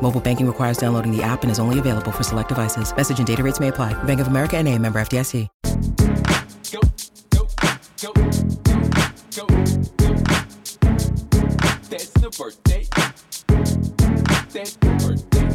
Mobile banking requires downloading the app and is only available for select devices. Message and data rates may apply. Bank of America and a member FDIC. Go, go, go, go, go, go. That's the birthday. That's the birthday.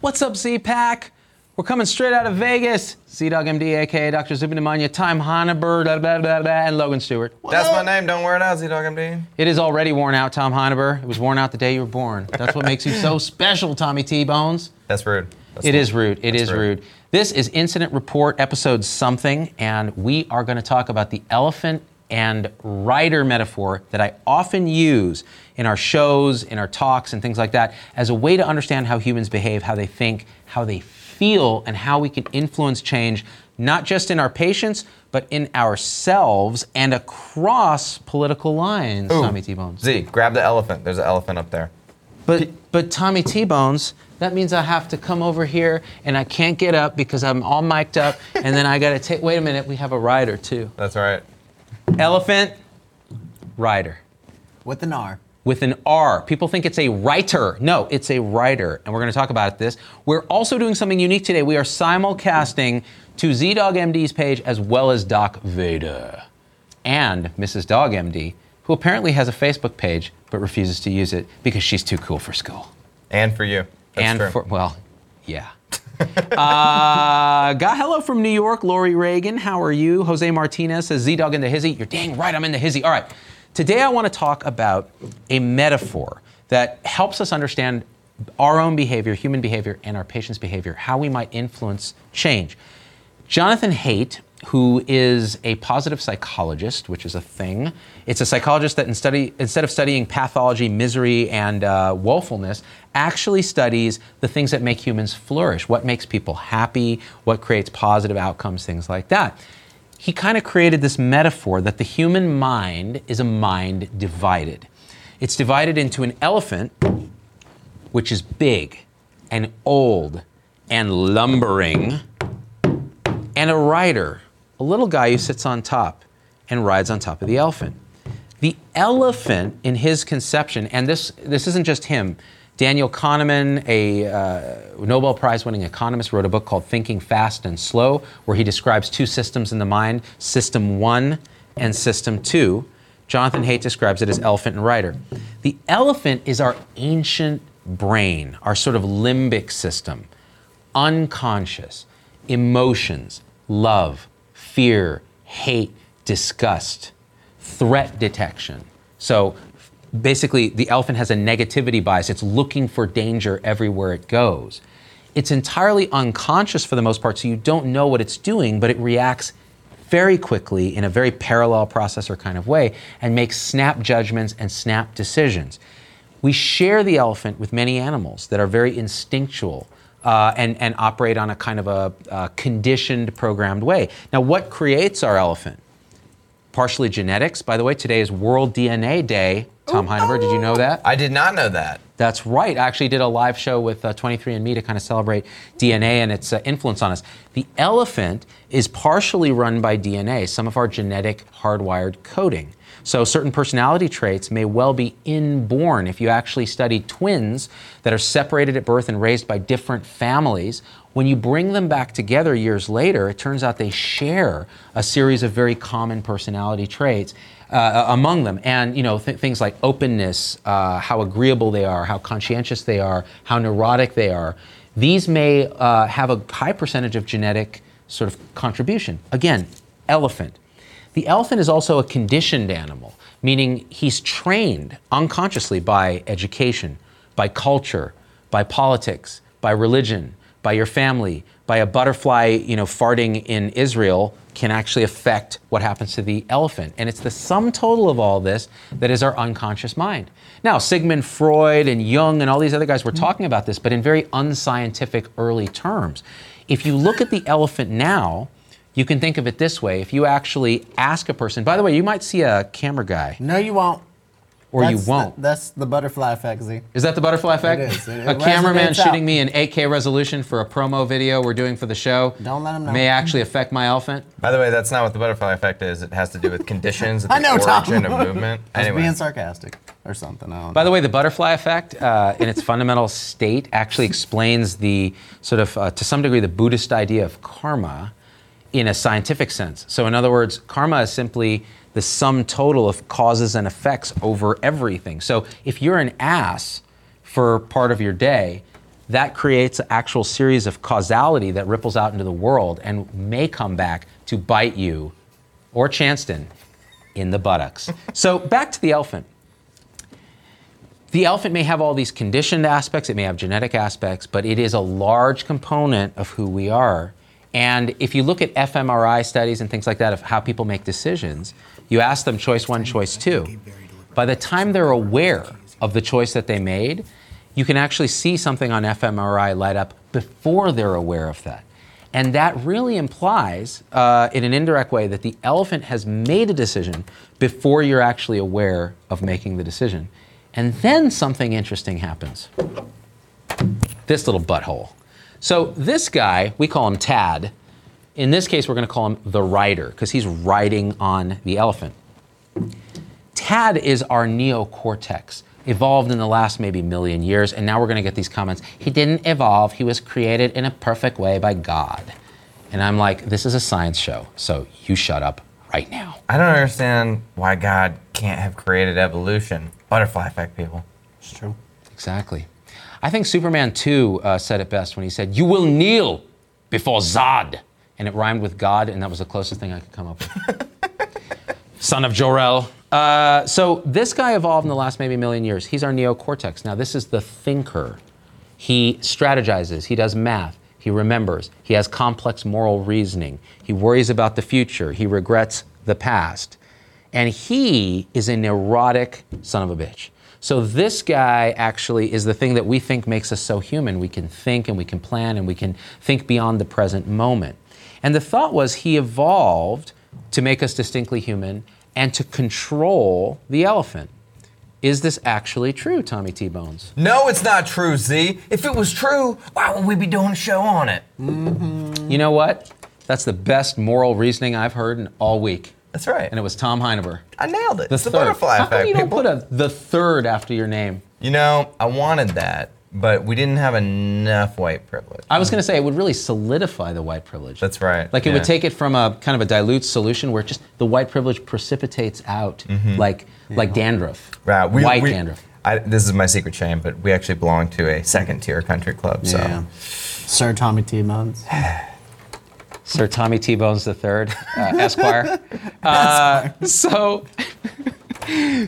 What's up, Z Pack? We're coming straight out of Vegas. Z Dog MD, aka Dr. Zubin Damania, Tom Hinueber, blah, blah, blah, blah, and Logan Stewart. That's my name. Don't wear it out, Z Dog MD. It is already worn out, Tom Hinueber. It was worn out the day you were born. That's what makes you so special, Tommy T Bones. That's rude. That's It is rude. It is rude. This is Incident Report episode something, and we are going to talk about the elephant and rider metaphor that I often use in our shows, in our talks, and things like that as a way to understand how humans behave, how they think, how they feel, and how we can influence change, not just in our patients, but in ourselves and across political lines, Ooh. Tommy T Bones. Z, grab the elephant. There's an elephant up there. But but Tommy T Bones, that means I have to come over here and I can't get up because I'm all mic'd up, and then I gotta take. Wait a minute, we have a rider too. That's right. Elephant, rider With an R. with an R. People think it's a writer. No, it's a writer, and we're going to talk about this. We're also doing something unique today. We are simulcasting to ZDog MD's page as well as Doc Vader and Mrs. Dog MD, who apparently has a Facebook page but refuses to use it because she's too cool for school. And for you. That's and true. for well, yeah. uh, got hello from New York, Lori Reagan. How are you? Jose Martinez says Z Dog in the hizzy. You're dang right, I'm in the hizzy. All right. Today I want to talk about a metaphor that helps us understand our own behavior, human behavior, and our patients' behavior, how we might influence change. Jonathan Haidt, who is a positive psychologist, which is a thing, it's a psychologist that in study, instead of studying pathology, misery, and uh, woefulness, actually studies the things that make humans flourish, what makes people happy, what creates positive outcomes, things like that. He kind of created this metaphor that the human mind is a mind divided. It's divided into an elephant, which is big and old and lumbering and a rider, a little guy who sits on top and rides on top of the elephant. The elephant, in his conception, and this, this isn't just him, Daniel Kahneman, a uh, Nobel Prize winning economist, wrote a book called Thinking Fast and Slow, where he describes two systems in the mind System 1 and System 2. Jonathan Haidt describes it as elephant and rider. The elephant is our ancient brain, our sort of limbic system, unconscious, emotions, love, fear, hate, disgust, threat detection. So basically, the elephant has a negativity bias. It's looking for danger everywhere it goes. It's entirely unconscious for the most part, so you don't know what it's doing, but it reacts very quickly in a very parallel processor kind of way and makes snap judgments and snap decisions. We share the elephant with many animals that are very instinctual uh, and, and operate on a kind of a, uh conditioned, programmed way. Now, what creates our elephant? Partially genetics. By the way, today is World DNA Day. Tom Hinueber, did you know that? I did not know that. That's right. I actually did a live show with uh, 23andMe to kind of celebrate DNA and its uh, influence on us. The elephant is partially run by DNA, some of our genetic hardwired coding. So certain personality traits may well be inborn. If you actually study twins that are separated at birth and raised by different families, when you bring them back together years later, it turns out they share a series of very common personality traits uh, among them. And you know th- things like openness, uh, how agreeable they are, how conscientious they are, how neurotic they are. These may uh, have a high percentage of genetic sort of contribution. Again, elephant. The elephant is also a conditioned animal, meaning he's trained unconsciously by education, by culture, by politics, by religion, by your family, by a butterfly, you know, farting in Israel can actually affect what happens to the elephant. And it's the sum total of all this that is our unconscious mind. Now, Sigmund Freud and Jung and all these other guys were mm-hmm. talking about this, but in very unscientific early terms. If you look at the elephant now, you can think of it this way. If you actually ask a person, by the way, you might see a camera guy, No, you won't. Or you won't. that's the butterfly effect, Z. Is that the butterfly effect? is. It- a cameraman shooting out. me in 8K resolution for a promo video we're doing for the show. Don't let 'em know. May actually affect my elephant. By the way, that's not what the butterfly effect is. It has to do with conditions, the I know, Tom. origin of movement. I was Anyway, being sarcastic or something. I don't By know. the way, the butterfly effect, uh, in its fundamental state, actually explains the sort of, uh, to some degree, the Buddhist idea of karma in a scientific sense. So, in other words, karma is simply the sum total of causes and effects over everything. So, if you're an ass for part of your day, that creates an actual series of causality that ripples out into the world and may come back to bite you or Chanston in the buttocks. so, back to the elephant. The elephant may have all these conditioned aspects, it may have genetic aspects, but it is a large component of who we are. And if you look at fMRI studies and things like that of how people make decisions, you ask them choice one, choice two. By the time they're aware of the choice that they made, you can actually see something on fMRI light up before they're aware of that. And that really implies, uh, in an indirect way, that the elephant has made a decision before you're actually aware of making the decision. And then something interesting happens. This little butthole. So, this guy, we call him Tad. In this case, we're going to call him the rider because he's riding on the elephant. Tad is our neocortex, evolved in the last maybe million years, and now we're going to get these comments. He didn't evolve, he was created in a perfect way by God. And I'm like, this is a science show, so you shut up right now. I don't understand why God can't have created evolution. Butterfly effect, people. It's true. Exactly. I think Superman 2 uh, said it best when he said, You will kneel before Zod. And it rhymed with God, and that was the closest thing I could come up with. Son of Jor-El. Uh, so this guy evolved in the last maybe million years. He's our neocortex. Now, this is the thinker. He strategizes, he does math, he remembers, he has complex moral reasoning, he worries about the future, he regrets the past. And he is a neurotic son of a bitch. So this guy actually is the thing that we think makes us so human. We can think and we can plan and we can think beyond the present moment. And the thought was he evolved to make us distinctly human and to control the elephant. Is this actually true, Tommy T Bones? No, it's not true, Z. If it was true, why would we be doing a show on it? You know what? That's the best moral reasoning I've heard in all week. That's right. And it was Tom Hinueber. I nailed it. The it's the butterfly How effect, come you don't people. put a the third after your name? you know, I wanted that, but we didn't have enough white privilege. I was going to say it would really solidify the white privilege. That's right, Like it yeah. would take it from a kind of a dilute solution where just the white privilege precipitates out like like dandruff, Right, we- white we- dandruff. I, this is my secret shame, but we actually belong to a second tier country club. So Yeah. Sir Tommy T. Bones. Sir Tommy T Bones III, uh, Esquire. Uh, so,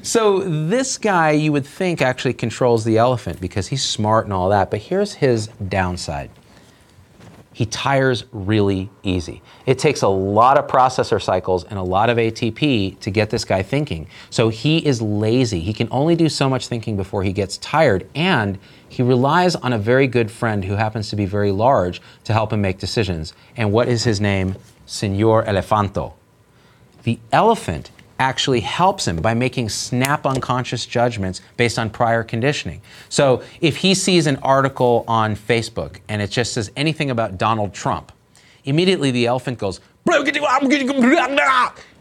so this guy you would think actually controls the elephant because he's smart and all that. But here's his downside. He tires really easy. It takes a lot of processor cycles and a lot of ATP to get this guy thinking. So he is lazy. He can only do so much thinking before he gets tired, and he relies on a very good friend who happens to be very large to help him make decisions. And what is his name? Senor Elefanto. The elephant actually helps him by making snap unconscious judgments based on prior conditioning. So if he sees an article on Facebook and it just says anything about Donald Trump, immediately the elephant goes,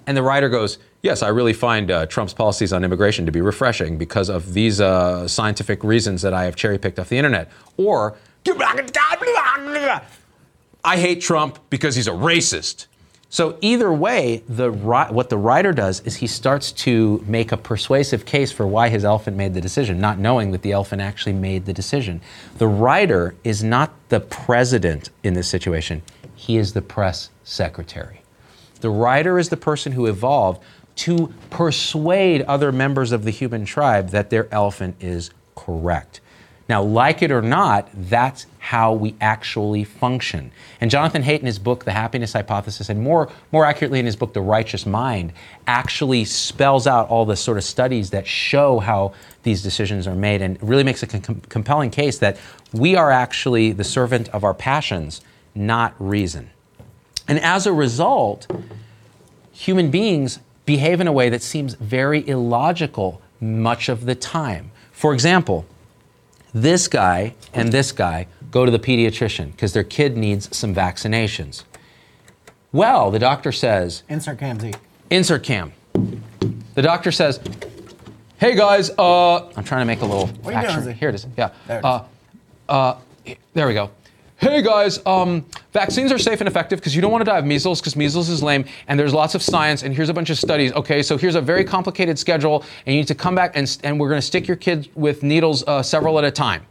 and the writer goes, Yes, I really find uh, Trump's policies on immigration to be refreshing because of these uh, scientific reasons that I have cherry picked off the internet. Or, I hate Trump because he's a racist. So either way, the what the writer does is he starts to make a persuasive case for why his elephant made the decision, not knowing that the elephant actually made the decision. The writer is not the president in this situation; he is the press secretary. The writer is the person who evolved to persuade other members of the human tribe that their elephant is correct. Now, like it or not, that's how we actually function. And Jonathan Haidt, in his book, The Happiness Hypothesis, and more, more accurately in his book, The Righteous Mind, actually spells out all the sort of studies that show how these decisions are made and really makes a com- compelling case that we are actually the servant of our passions, not reason. And as a result, human beings behave in a way that seems very illogical much of the time. For example, this guy and this guy go to the pediatrician because their kid needs some vaccinations. Well, the doctor says, Insert cam Z. insert cam. The doctor says, hey guys, uh, I'm trying to make a little What are you doing, action. Z? Here it is. Yeah. There it is. Uh, uh, there we go. Hey guys, um, vaccines are safe and effective because you don't want to die of measles because measles is lame and there's lots of science and here's a bunch of studies. Okay, so here's a very complicated schedule and you need to come back and, and we're going to stick your kids with needles uh, several at a time.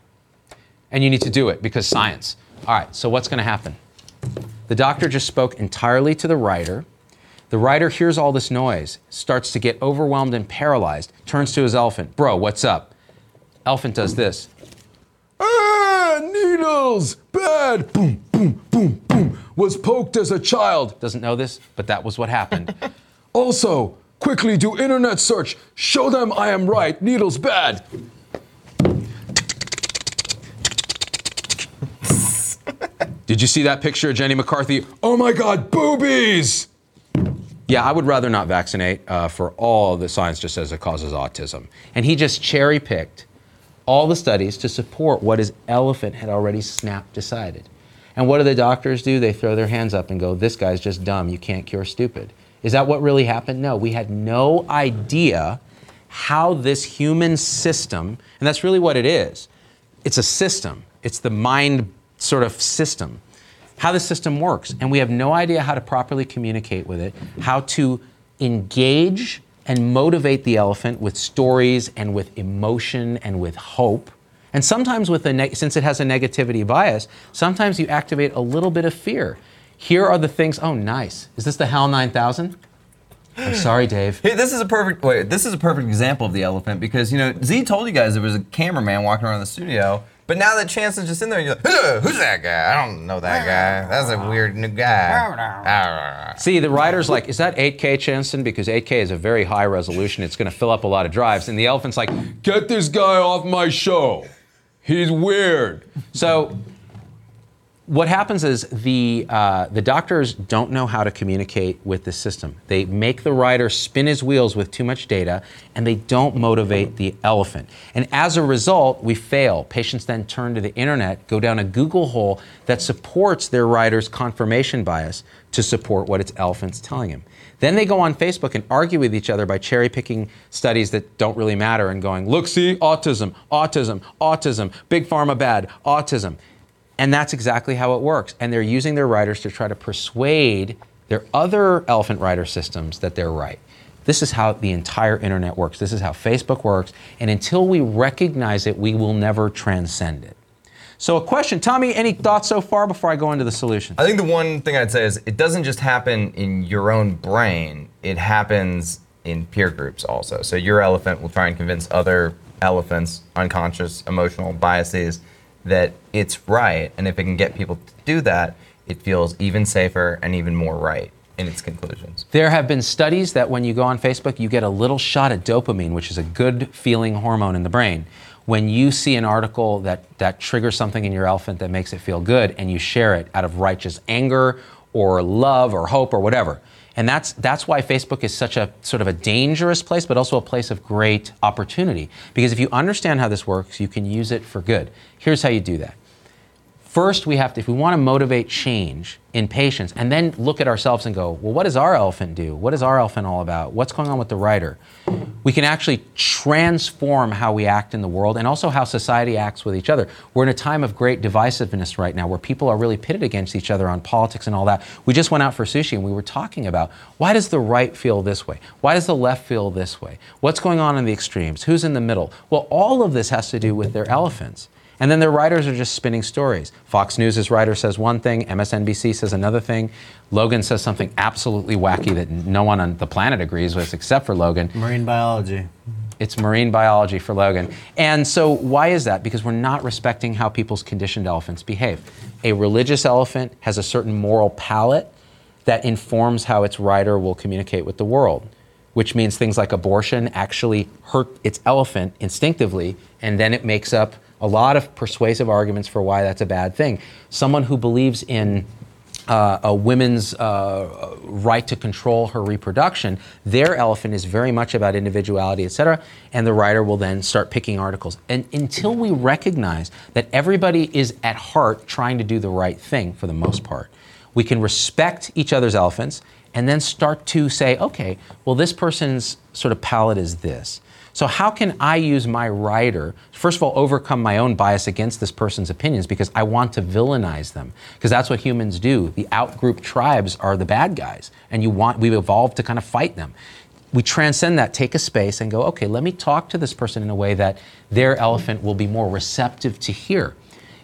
And you need to do it because science. All right, so what's going to happen? The doctor just spoke entirely to the writer. The writer hears all this noise, starts to get overwhelmed and paralyzed, turns to his elephant. Bro, what's up? Elephant does this. Needles! Bad! Boom, boom, boom, boom. Was poked as a child. Doesn't know this, but that was what happened. Also, quickly do internet search. Show them I am right. Needles bad. Did you see that picture of Jenny McCarthy? Oh my god, boobies! Yeah, I would rather not vaccinate uh, for all the science just says it causes autism. And he just cherry picked all the studies to support what his elephant had already snap decided. And what do the doctors do? They throw their hands up and go, This guy's just dumb. You can't cure stupid. Is that what really happened? No, we had no idea how this human system, and that's really what it is it's a system, it's the mind sort of system how the system works. And we have no idea how to properly communicate with it, how to engage and motivate the elephant with stories and with emotion and with hope. And sometimes with a neg- since it has a negativity bias, sometimes you activate a little bit of fear. Here are the things, oh nice. Is this the HAL 9000? I'm sorry, Dave. Hey, this is a perfect wait. This is a perfect example of the elephant because you know Z told you guys there was a cameraman walking around the studio, but now that Chance is just in there, you're like, "Huh, who's that guy? I don't know that guy. That's a weird new guy. See, the writer's like, is that 8K, Chanston? Because 8K is a very high resolution. It's going to fill up a lot of drives. And the elephant's like, Get this guy off my show. He's weird. So what happens is the uh, the doctors don't know how to communicate with the system. They make the rider spin his wheels with too much data, and they don't motivate the elephant. And as a result, we fail. Patients then turn to the internet, go down a Google hole that supports their rider's confirmation bias to support what its elephant's telling him. Then they go on Facebook and argue with each other by cherry picking studies that don't really matter and going, look, see, autism, autism, autism, big pharma bad, autism. And that's exactly how it works. And they're using their writers to try to persuade their other elephant rider systems that they're right. This is how the entire internet works. This is how Facebook works. And until we recognize it, we will never transcend it. So, a question, Tommy, any thoughts so far before I go into the solution? I think the one thing I'd say is it doesn't just happen in your own brain, it happens in peer groups also. So your elephant will try and convince other elephants, unconscious emotional biases, that it's right. And if it can get people to do that, it feels even safer and even more right in its conclusions. There have been studies that when you go on Facebook, you get a little shot of dopamine, which is a good feeling hormone in the brain. When you see an article that, that triggers something in your elephant that makes it feel good and you share it out of righteous anger or love or hope or whatever. And that's, that's why Facebook is such a sort of a dangerous place, but also a place of great opportunity. Because if you understand how this works, you can use it for good. Here's how you do that First, we have to, if we want to motivate change in patients, and then look at ourselves and go, well, what does our elephant do? What is our elephant all about? What's going on with the writer? We can actually transform how we act in the world and also how society acts with each other. We're in a time of great divisiveness right now where people are really pitted against each other on politics and all that. We just went out for sushi and we were talking about why does the right feel this way? Why does the left feel this way? What's going on in the extremes? Who's in the middle? Well, all of this has to do with their elephants. And then their writers are just spinning stories. Fox News' writer says one thing, MSNBC says another thing, Logan says something absolutely wacky that no one on the planet agrees with except for Logan. Marine biology. It's marine biology for Logan. And so, why is that? Because we're not respecting how people's conditioned elephants behave. A religious elephant has a certain moral palate that informs how its rider will communicate with the world, which means things like abortion actually hurt its elephant instinctively, and then it makes up a lot of persuasive arguments for why that's a bad thing. Someone who believes in uh, a woman's uh, right to control her reproduction, their elephant is very much about individuality, et cetera, and the writer will then start picking articles. And until we recognize that everybody is at heart trying to do the right thing for the most part, we can respect each other's elephants and then start to say, okay, well, this person's sort of palette is this. So, how can I use my writer, first of all, overcome my own bias against this person's opinions because I want to villainize them? Because that's what humans do. The outgroup tribes are the bad guys, and you want, we've evolved to kind of fight them. We transcend that, take a space, and go, okay, let me talk to this person in a way that their elephant will be more receptive to hear.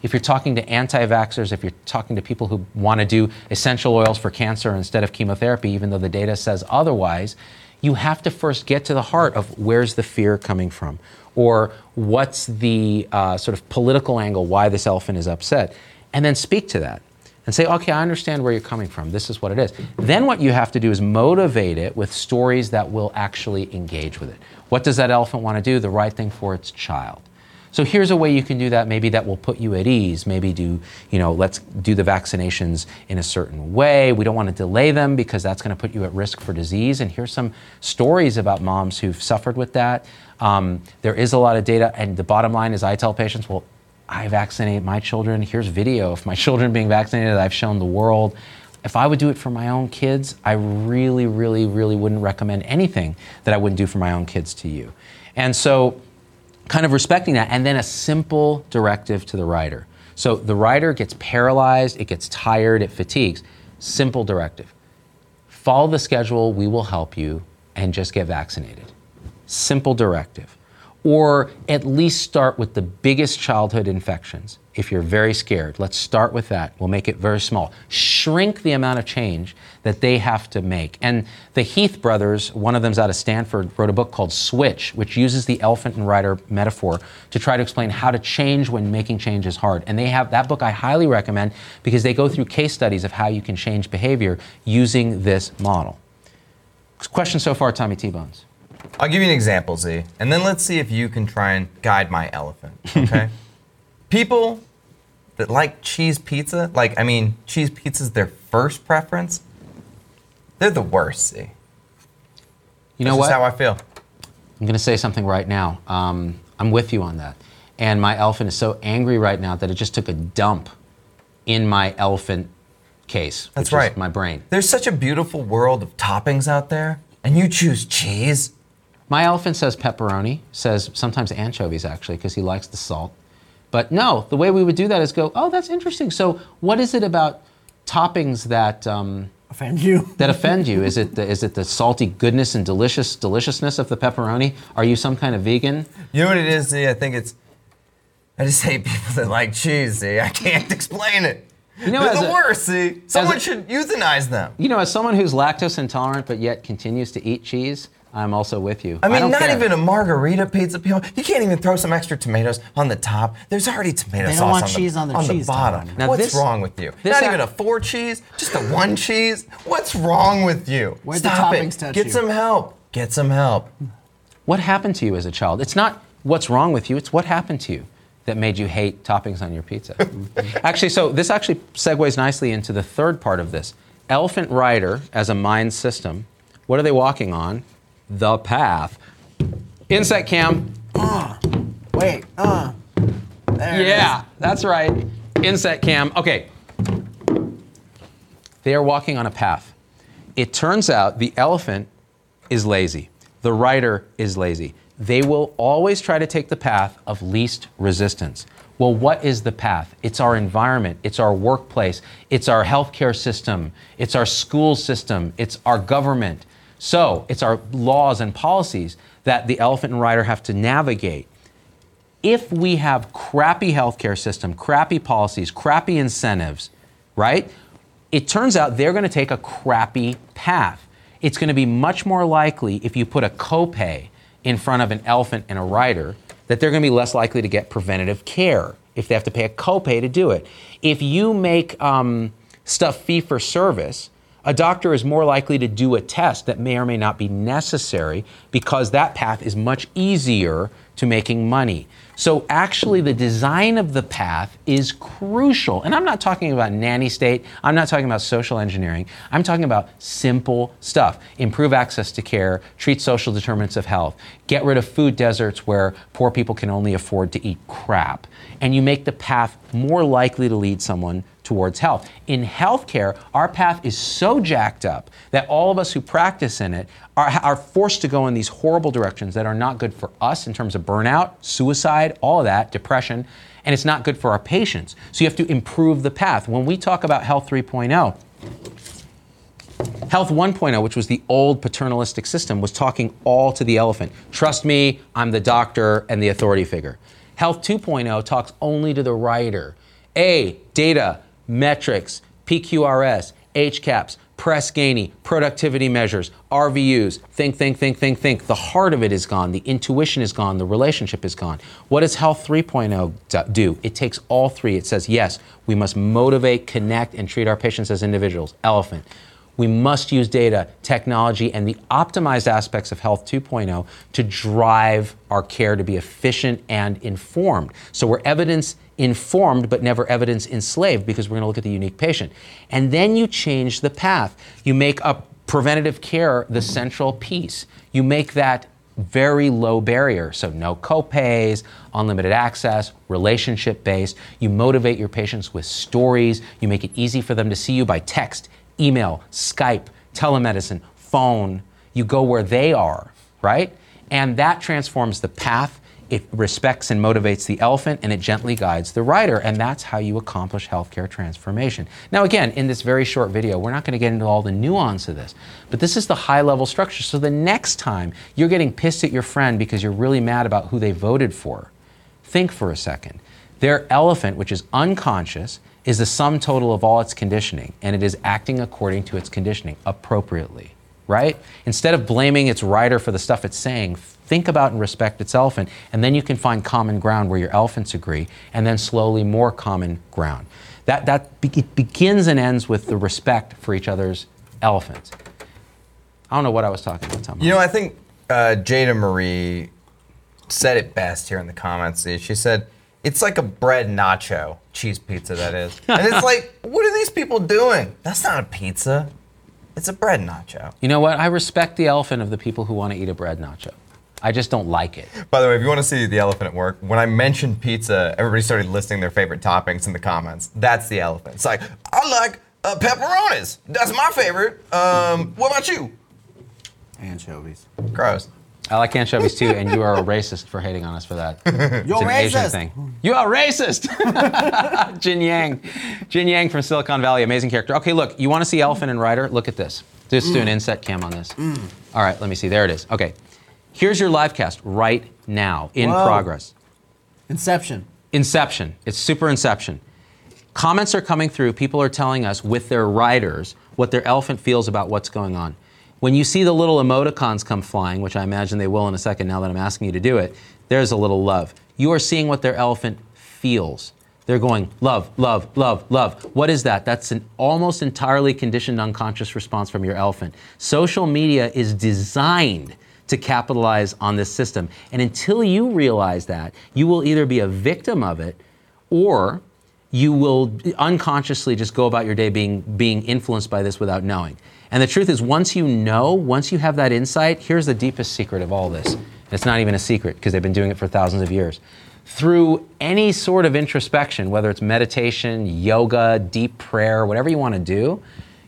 If you're talking to anti vaxxers, if you're talking to people who want to do essential oils for cancer instead of chemotherapy, even though the data says otherwise, you have to first get to the heart of where's the fear coming from, or what's the uh, sort of political angle why this elephant is upset, and then speak to that and say, okay, I understand where you're coming from. This is what it is. Then what you have to do is motivate it with stories that will actually engage with it. What does that elephant want to do? The right thing for its child. So here's a way you can do that. Maybe that will put you at ease. Maybe do, you know, let's do the vaccinations in a certain way. We don't want to delay them because that's going to put you at risk for disease. And here's some stories about moms who've suffered with that. Um, there is a lot of data, and the bottom line is I tell patients, well, I vaccinate my children. Here's video of my children being vaccinated I've shown the world. If I would do it for my own kids, I really, really, really wouldn't recommend anything that I wouldn't do for my own kids to you. And so kind of respecting that, and then a simple directive to the rider. So the rider gets paralyzed, it gets tired, it fatigues. Simple directive. Follow the schedule, we will help you, and just get vaccinated. Simple directive. Or at least start with the biggest childhood infections. If you're very scared, let's start with that. We'll make it very small. Shrink the amount of change that they have to make. And the Heath brothers, one of them's out of Stanford, wrote a book called Switch, which uses the elephant and rider metaphor to try to explain how to change when making change is hard. And they have that book I highly recommend because they go through case studies of how you can change behavior using this model. Question so far, Tommy T Bones. I'll give you an example, Z, and then let's see if you can try and guide my elephant. Okay? People that like cheese pizza, like I mean, cheese pizza's their first preference. They're the worst, Z. You know That's what? just how I feel. I'm going to say something right now. Um, I'm with you on that. And my elephant is so angry right now that it just took a dump in my elephant case. That's which right. Is my brain. There's such a beautiful world of toppings out there, and you choose cheese. My elephant says pepperoni, says sometimes anchovies actually, because he likes the salt. But no, the way we would do that is go, oh, that's interesting. So what is it about toppings that um, Offend you? that offend you? Is it the, is it the salty goodness and delicious deliciousness of the pepperoni? Are you some kind of vegan? You know what it is? See, I think it's. I just hate people that like cheese, See, I can't explain it. You know, They're as the a- worst, Z. Someone a- should euthanize them. You know, as someone who's lactose intolerant but yet continues to eat cheese, I'm also with you. I mean, don't not care. even a margarita pizza. People, you can't even throw some extra tomatoes on the top. There's already tomato They don't sauce want on, cheese the, on their the cheese, bottom. Now What's this- wrong with you? Not ac- even a four cheese, just a one cheese. What's wrong with you? Where'd the Stop toppings it. touch Get you? some help. Get some help. What happened to you as a child? It's not what's wrong with you, it's what happened to you that made you hate toppings on your pizza. actually, so this actually segues nicely into the third part of this. Elephant Rider as a mind system, what are they walking on? The path. Inset cam. Wait, uh. There it Yeah, that's right. Inset cam. Okay. They are walking on a path. It turns out the elephant is lazy. The rider is lazy. They will always try to take the path of least resistance. Well, what is the path? It's our environment, it's our workplace, it's our healthcare system, it's our school system, it's our government. So, it's our laws and policies that the elephant and rider have to navigate if we have crappy healthcare system, crappy policies, crappy incentives, right? It turns out they're going to take a crappy path. It's going to be much more likely if you put a copay in front of an elephant and a rider that they're going to be less likely to get preventative care if they have to pay a copay to do it. If you make um, stuff fee for service, a doctor is more likely to do a test that may or may not be necessary because that path is much easier to making money. So actually, the design of the path is crucial. And I'm not talking about nanny state, I'm not talking about social engineering, I'm talking about simple stuff. Improve access to care, treat social determinants of health, get rid of food deserts where poor people can only afford to eat crap. And you make the path more likely to lead someone towards health. In healthcare, our path is so jacked up that all of us who practice in it are, are forced to go in these horrible directions that are not good for us in terms of burnout, suicide, all of that, depression, and it's not good for our patients. So you have to improve the path. When we talk about Health 3.0, Health 1.0, which was the old paternalistic system, was talking all to the elephant. Trust me, I'm the doctor and the authority figure. Health 2.0 talks only to the writer. A, data, metrics, PQRS, HCAHPS, Press Ganey, productivity measures, RVUs, think, think, think, think, think. The heart of it is gone. The intuition is gone. The relationship is gone. What does Health 3.0 do? It takes all three. It says, yes, we must motivate, connect, and treat our patients as individuals. Elephant. We must use data, technology, and the optimized aspects of Health 2.0 to drive our care to be efficient and informed. So we're evidence informed but never evidence enslaved because we're going to look at the unique patient. And then you change the path. You make up preventative care the central piece. You make that very low barrier. So, no copays, unlimited access, relationship based. You motivate your patients with stories. You make it easy for them to see you by text, email, Skype, telemedicine, phone. You go where they are, right? And that transforms the path. It respects and motivates the elephant and it gently guides the rider. And that's how you accomplish healthcare transformation. Now, again, in this very short video, we're not going to get into all the nuance of this, but this is the high level structure. So the next time you're getting pissed at your friend because you're really mad about who they voted for, think for a second. Their elephant, which is unconscious, is the sum total of all its conditioning, and it is acting according to its conditioning appropriately, right? Instead of blaming its rider for the stuff it's saying, think about and respect its elephant, and then you can find common ground where your elephants agree, and then slowly more common ground. That, that be- begins and ends with the respect for each other's elephants. I don't know what I was talking about, Tom. You know, I think uh, Jada Marie said it best here in the comments. She said, it's like a bread nacho, cheese pizza, that is. And it's like, what are these people doing? That's not a pizza. It's a bread nacho. You know what? I respect the elephant of the people who want to eat a bread nacho. I just don't like it. By the way, if you want to see the elephant at work, when I mentioned pizza, everybody started listing their favorite toppings in the comments. That's the elephant. It's like, I like uh, pepperonis. That's my favorite. Um, what about you? Anchovies. Gross. I like anchovies too, and you are a racist for hating on us for that. It's You're an Asian thing. You are racist. Jin Yang. Jin Yang from Silicon Valley, amazing character. Okay, look, you want to see Elephant and Rider? Look at this. Just do an mm. inset cam on this. Mm. All right, let me see. There it is. Okay. Here's your live cast right now in Whoa. progress. Inception. Inception. It's super inception. Comments are coming through. People are telling us with their riders what their elephant feels about what's going on. When you see the little emoticons come flying, which I imagine they will in a second now that I'm asking you to do it, there's a little love. You are seeing what their elephant feels. They're going, love, love, love, love. What is that? That's an almost entirely conditioned unconscious response from your elephant. Social media is designed to capitalize on this system. And until you realize that, you will either be a victim of it or you will unconsciously just go about your day being, being influenced by this without knowing. And the truth is, once you know, once you have that insight, here's the deepest secret of all this. It's not even a secret because they've been doing it for thousands of years. through any sort of introspection, whether it's meditation, yoga, deep prayer, whatever you want to do,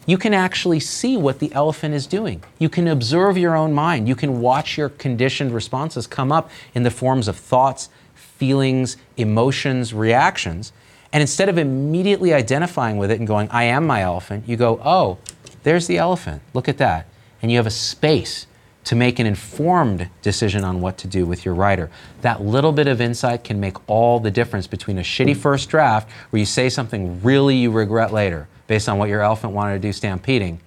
you can actually see what the elephant is doing. You can observe your own mind. You can watch your conditioned responses come up in the forms of thoughts, feelings, emotions, reactions. And instead of immediately identifying with it and going, I am my elephant, you go, oh, there's the elephant. Look at that. And you have a space to make an informed decision on what to do with your writer. That little bit of insight can make all the difference between a shitty mm. first draft where you say something really you regret later based on what your elephant wanted to do stampeding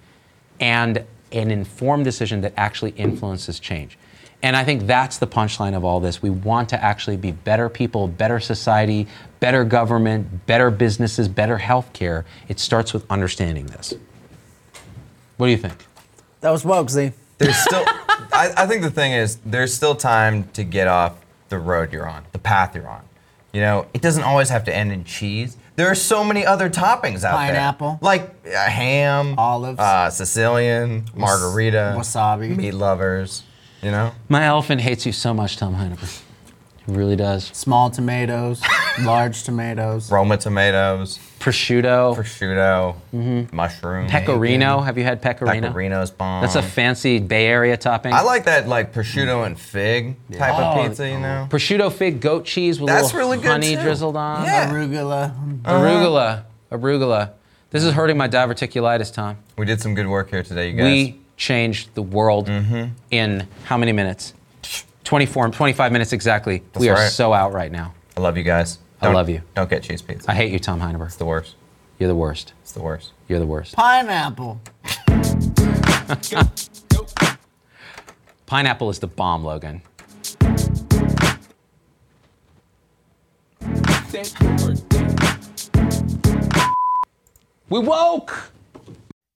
and an informed decision that actually influences change. And I think that's the punchline of all this. We want to actually be better people, better society, better government, better businesses, better healthcare. It starts with understanding this. What do you think? That was woke, Z. There's still, I, I think the thing is, there's still time to get off the road you're on, the path you're on. You know, it doesn't always have to end in cheese. There are so many other toppings out there. Pineapple. there. Like uh, ham, Olives. uh, Sicilian, margarita, wasabi. meat lovers. You know, My elephant hates you so much, Tom Hinueber. He really does. Small tomatoes, large tomatoes. Roma tomatoes, Prosciutto, prosciutto, mushroom, pecorino. Have you had pecorino? pecorino's bomb. That's a fancy Bay Area topping. I like that like prosciutto and fig type Oh, of pizza. You know, prosciutto fig goat cheese with That's a little really good, honey too. drizzled on. Yeah. Arugula. Arugula, arugula. This is hurting my diverticulitis, Tom. we did some good work here today, you guys. We changed the world Mm-hmm. in how many minutes? 24, 25 minutes exactly. we are right. so out right now. I love you guys. I love you. Don't get cheese pizza. I hate you, Tom Hinueber. it's the worst. You're the worst. It's the worst. You're the worst. Pineapple. Pineapple is the bomb, Logan. We woke!